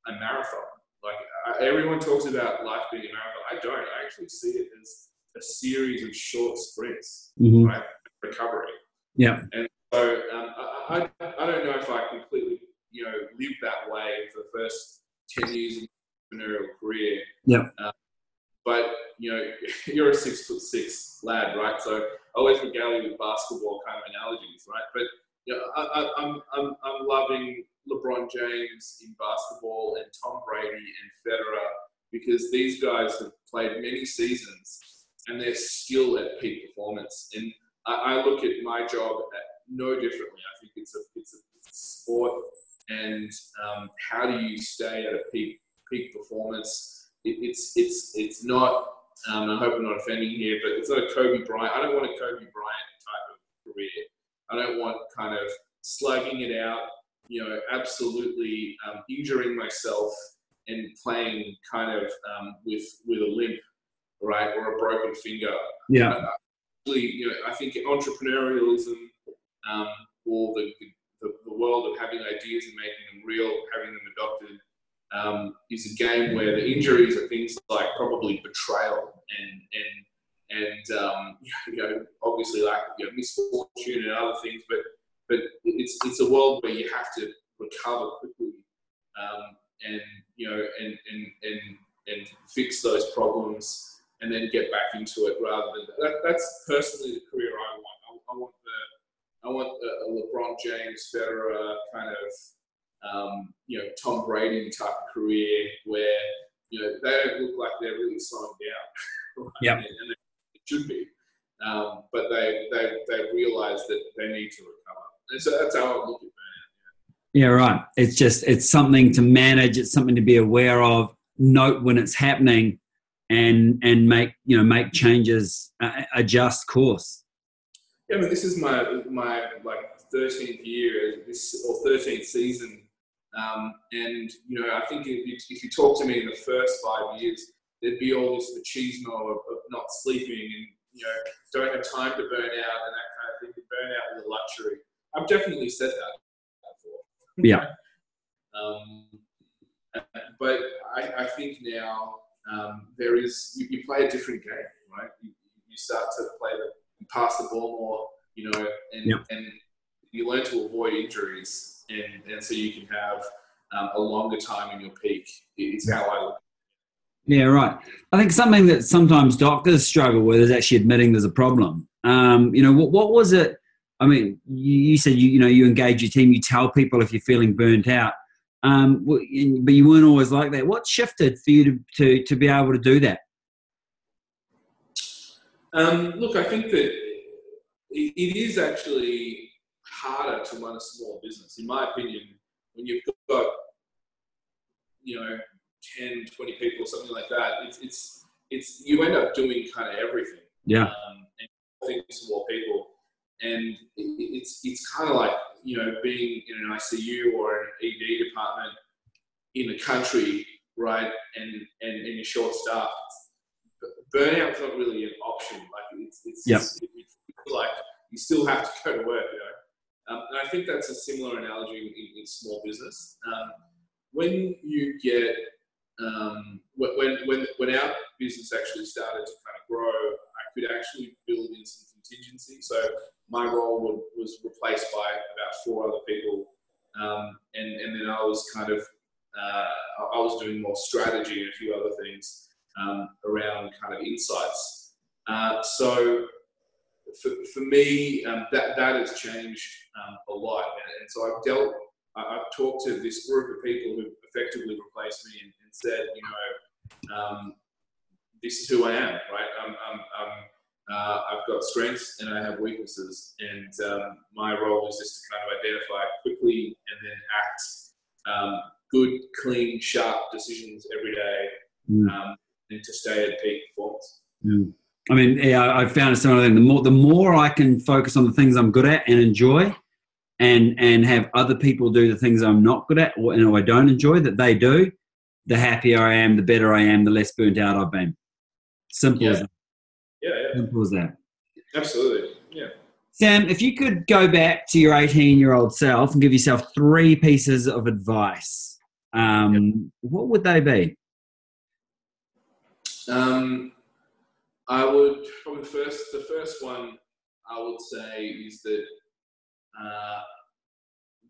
a marathon. Like everyone talks about life being a marathon. I don't. I actually see it as a series of short sprints, mm-hmm. right? Recovery. Yeah. And so um, I, I, I don't know if I completely you know, live that way for the first 10 years of entrepreneurial career. Yeah. Uh, but, you know, [laughs] you're a six foot six lad, right? So I always regale you with basketball kind of analogies, right? But, know, I, am I'm, I'm, I'm loving LeBron James in basketball and Tom Brady and Federer because these guys have played many seasons and they're still at peak performance. And I, I look at my job at no differently. I think it's a, it's a, it's a sport and um, how do you stay at a peak peak performance? It, it's it's it's not. Um, I hope I'm not offending here, but it's not a Kobe Bryant. I don't want a Kobe Bryant type of career. I don't want kind of slugging it out, you know, absolutely um, injuring myself and playing kind of um, with with a limp, right, or a broken finger. Yeah. Uh, you know, I think entrepreneurialism um, or the, the the, the world of having ideas and making them real, having them adopted, um, is a game where the injuries are things like probably betrayal and and and um, [laughs] you know obviously like you know, misfortune and other things, but but it's it's a world where you have to recover quickly um, and you know and and and and fix those problems and then get back into it rather than that, that's personally the career I want. I, I want the I want a, LeBron James, Federer kind of, um, you know, Tom Brady type of career where, you know, they don't look like they're really slowing down. Right? Yeah. And, and should be. Um, but they, they, they realize that they need to recover. And so that's how I look at burnout. Yeah. yeah, right. It's just, it's something to manage. It's something to be aware of, note when it's happening and, and make, you know, make changes, uh, adjust course. Yeah, I mean, this is my my like 13th year, this or 13th season, um, and you know, I think if you, if you talk to me in the first five years, there'd be all this machismo of, of not sleeping and you know don't have time to burn out and that kind of thing. Burn out is a luxury. I've definitely said that before. Yeah. [laughs] um, but I, I, think now um, there is you, you, play a different game, right? You, you start to play the pass the ball more, you know, and, and you learn to avoid injuries, and, and so you can have um, a longer time in your peak. It's how I look. Yeah, right. I think something that sometimes doctors struggle with is actually admitting there's a problem. Um, you know, what, what was it? I mean, you, you said you, you know you engage your team, you tell people if you're feeling burnt out, um, but you weren't always like that. What shifted for you to, to, to be able to do that? Um, look, I think that it is actually harder to run a small business, in my opinion, when you've got you know 10, 20 people something like that, it's it's it's you end up doing kind of everything. Yeah. Um, and things to more people, and it, it's it's kind of like you know being in an ICU or an ED department in a country, right? And and, and you're short staffed. Burnout's not really an option. Like it's it's, Yep. it's it, like you still have to [laughs] go to work, you know. Um, and I think that's a similar analogy in, in small business. Um, when you get um, when, when when our business actually started to kind of grow, I could actually build in some contingency. So my role would, was replaced by about four other people, um, and and then I was kind of uh, I was doing more strategy and a few other things um, around kind of insights. Uh, so for, for me, um, that, that has changed um, a lot. And, and, so I've dealt, I, I've talked to this group of people who effectively replaced me and, and said, you know, um, this is who I am, right? I'm, I'm, I'm, uh, I've got strengths and I have weaknesses. And um, my role is just to kind of identify quickly and then act um, good, clean, sharp decisions every day Mm. um, and to stay at peak performance. Mm. I mean, yeah, I found a similar thing. The more, the more I can focus on the things I'm good at and enjoy, and and have other people do the things I'm not good at or and I don't enjoy that they do, the happier I am, the better I am, the less burnt out I've been. Simple Yeah. as that. Yeah, yeah, Simple as that. absolutely. Yeah. Sam, if you could go back to your 18 year old self and give yourself three pieces of advice, um, what would they be? Um, I would probably the first the first one I would say is that uh,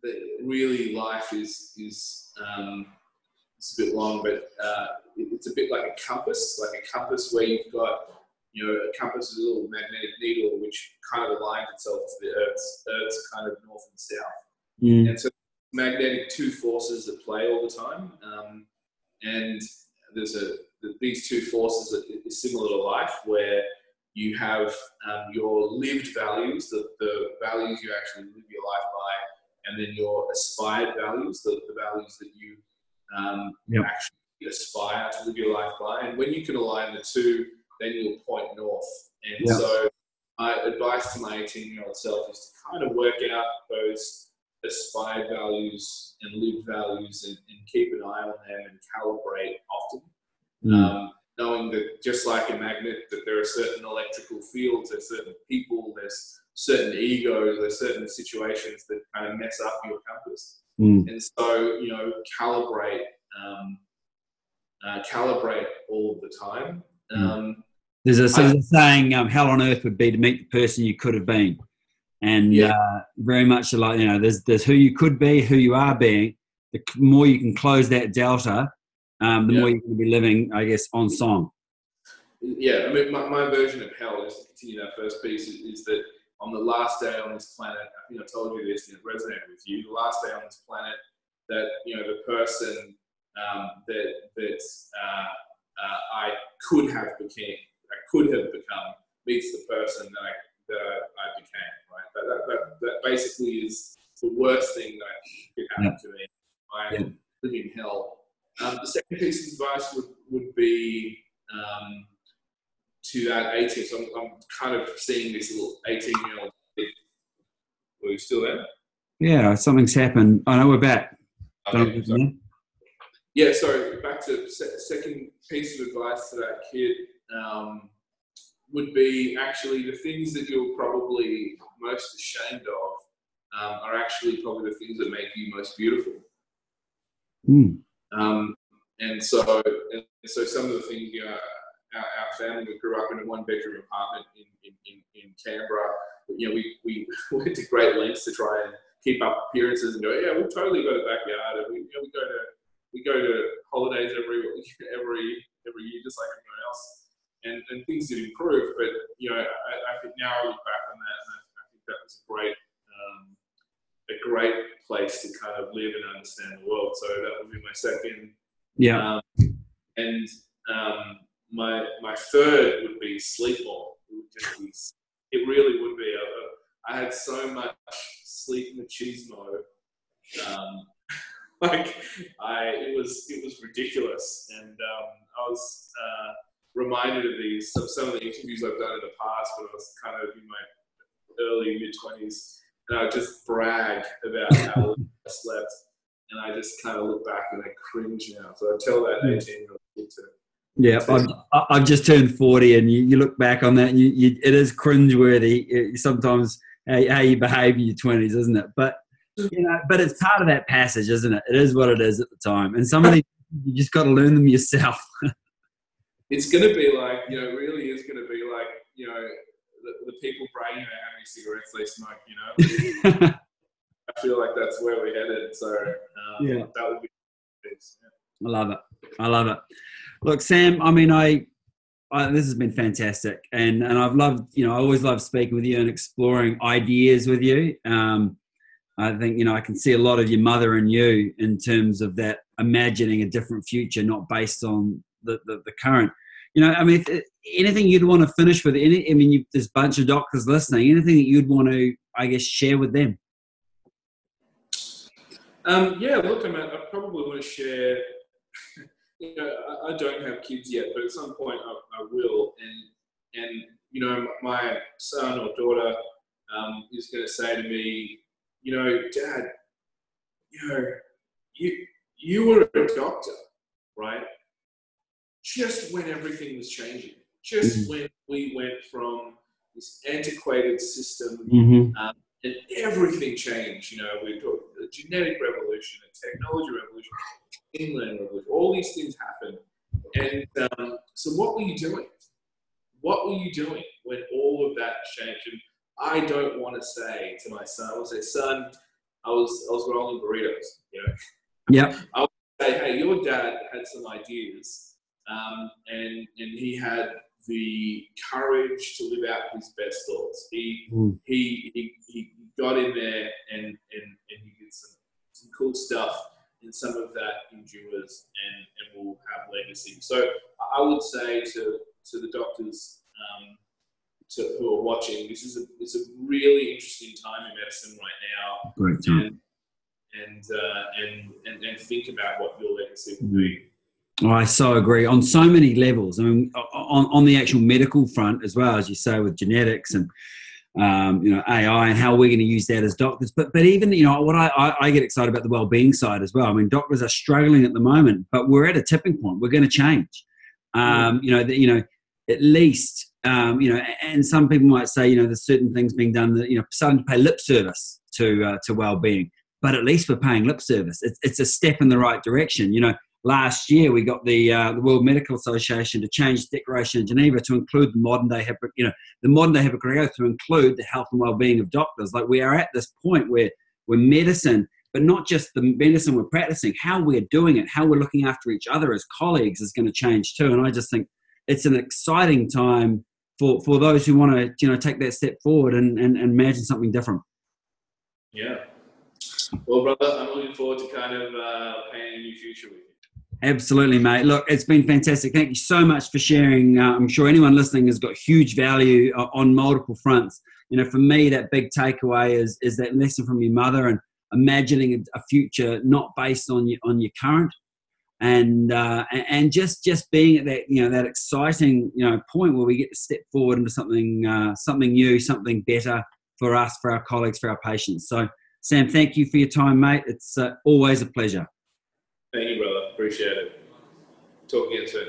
that really life is is um, it's a bit long, but uh, it- it's a bit like a compass, like a compass where you've got you know a compass is a little magnetic needle which kind of aligns itself to the Earth's Earth's kind of north and south. Mm, And so magnetic two forces at play all the time. Um, and there's a these two forces is similar to life, where you have um, your lived values, the, the values you actually live your life by, and then your aspired values, the, the values that you um, Yep. actually aspire to live your life by. And when you can align the two, then you'll point north. And Yeah. so my advice to my 18 year old self is to kind of work out those aspired values and lived values and, and keep an eye on them and calibrate often. mm, Um, knowing that just like a magnet, that there are certain electrical fields, there's certain people, there's certain egos, there's certain situations that kind of mess up your compass. Mm. And so, you know, calibrate, um, uh, calibrate all of the time. Um, There's a, so there's a saying, um, "Hell on earth would be to meet the person you could have been," and Yeah. uh, very much like you know, there's there's who you could be, who you are being. The more you can close that delta, um, the Yeah. more you can be living, I guess, on song. yeah, I mean, my, my version of hell, just to continue that first piece, is, is that on the last day on this planet, I think I told you this and it resonated with you, the last day on this planet, that, you know, the person um, that, that uh, uh, I could have became, I could have become, meets the person that I, that I, became, right? That, that, that, that basically is the worst thing that could happen to me. I'm Yeah. living hell. Um, the second piece of advice would, would be, um, to that 18. So I'm, I'm kind of seeing this little 18 year old. Were you still there? Yeah, something's happened. I know we're back. Okay, sorry. Yeah, so back to se- second piece of advice to that kid um, would be actually the things that you're probably most ashamed of um, are actually probably the things that make you most beautiful. Mm, Um, and so, and so some of the things, you know, our, our family, we grew up in a one bedroom apartment in, in, in, in Canberra. You know, we, [laughs] we went to great lengths to try and keep up appearances and go, yeah, we've totally got a backyard. And we, you know, we go to, we go to holidays every, [laughs] every, every year, just like everyone else. And, and things did improve, but, you know, I, I think now I look back on that and I, I think that was a great, um, a great place to kind of live and understand the world. So that would be my second yeah. um, and um, my my third would be sleep more. It would just be, it really would be. I, I had so much sleep machismo um, [laughs] like I, it was it was ridiculous, and um, I was uh, reminded of these some, some of the interviews I've done in the past when I was kind of in my early mid twenties, and I would just brag about how [laughs] I slept, and I just kind of look back and I cringe now. So I tell that eighteen year old kid to. Yeah, I've, I've just turned 40 and you, you look back on that and you, you, it is cringeworthy eh, sometimes how, how you behave in your 20s, isn't it? But mm. you know, but it's part of that passage, isn't it? It is what it is at the time, and some of these [laughs] you just got to learn them yourself. [laughs] it's going to be like you know, really is going to be like you know, the, the people bragging about how many cigarettes they smoke. You know, [laughs] I feel like that's where we're headed. So um, yeah, that would be. Yeah. I love it. I love it. Look, Sam. I mean, I I, this has been fantastic, and and I've loved you know I always love speaking with you and exploring ideas with you. Um, I think you know I can see a lot of your mother and you in terms of that imagining a different future, not based on the the, the current. You know, I mean, if, anything you'd want to finish with? Any, I mean, you, there's a bunch of doctors listening. Anything that you'd want to, I guess, share with them? Um, yeah, look, I, mean, I probably want to share. You know, I, I, don't have kids yet, but at some point I, I will. And and you know, my son or daughter um, is going to say to me, you know, Dad, you know, you you were a doctor, right? Just when everything was changing, just mm-hmm. when we went from this antiquated system mm-hmm. um, and everything changed. You know, we talked the genetic revolution, a technology revolution, inland revolution. All these things happened, and um, so what were you doing? What were you doing when all of that changed? And I don't want to say to my son, I would say, son, I was I was rolling burritos, you know. Yeah. [laughs] I would say, hey, your dad had some ideas, um, and and he had the courage to live out his best thoughts. He mm. he, he he got in there and and, and he did some some cool stuff, and some of that endures and and will have legacy. So I would say to to the doctors. Um, to who are watching, this is a it's a really interesting time in medicine right now. Great time. And and, uh, and, and and think about what your legacy will be. Oh, I so agree on so many levels. I mean, on, on the actual medical front as well, as you say, with genetics and um, you know AI and how we're going to use that as doctors. But but even you know what I, I, I get excited about the well-being side as well. I mean, doctors are struggling at the moment, but we're at a tipping point. We're going to change. Um, you know that you know at least um, you know, and some people might say, you know, there's certain things being done that, you know, starting to pay lip service to uh, to well-being. But at least we're paying lip service. It's, it's a step in the right direction. You know, last year we got the uh, the World Medical Association to change the Declaration of Geneva to include the modern day you know the modern day Hippocratic Oath to include the health and well-being of doctors. Like we are at this point where where medicine, but not just the medicine we're practicing, how we're doing it, how we're looking after each other as colleagues is going to change too. And I just think it's an exciting time for for those who want to you know take that step forward and, and, and imagine something different. Yeah. Well, brother, I'm looking forward to kind of uh, painting a new future with you. Absolutely, mate. Look, it's been fantastic. Thank you so much for sharing. Uh, I'm sure anyone listening has got huge value uh, on multiple fronts. You know, for me, that big takeaway is is that lesson from your mother and imagining a, future not based on your on your current, and uh, and just just being at that you know that exciting you know point where we get to step forward into something uh, something new, something better for us, for our colleagues, for our patients. So, Sam, thank you for your time, mate. It's uh, always a pleasure. Thank you, brother. Appreciate it. Talk again soon.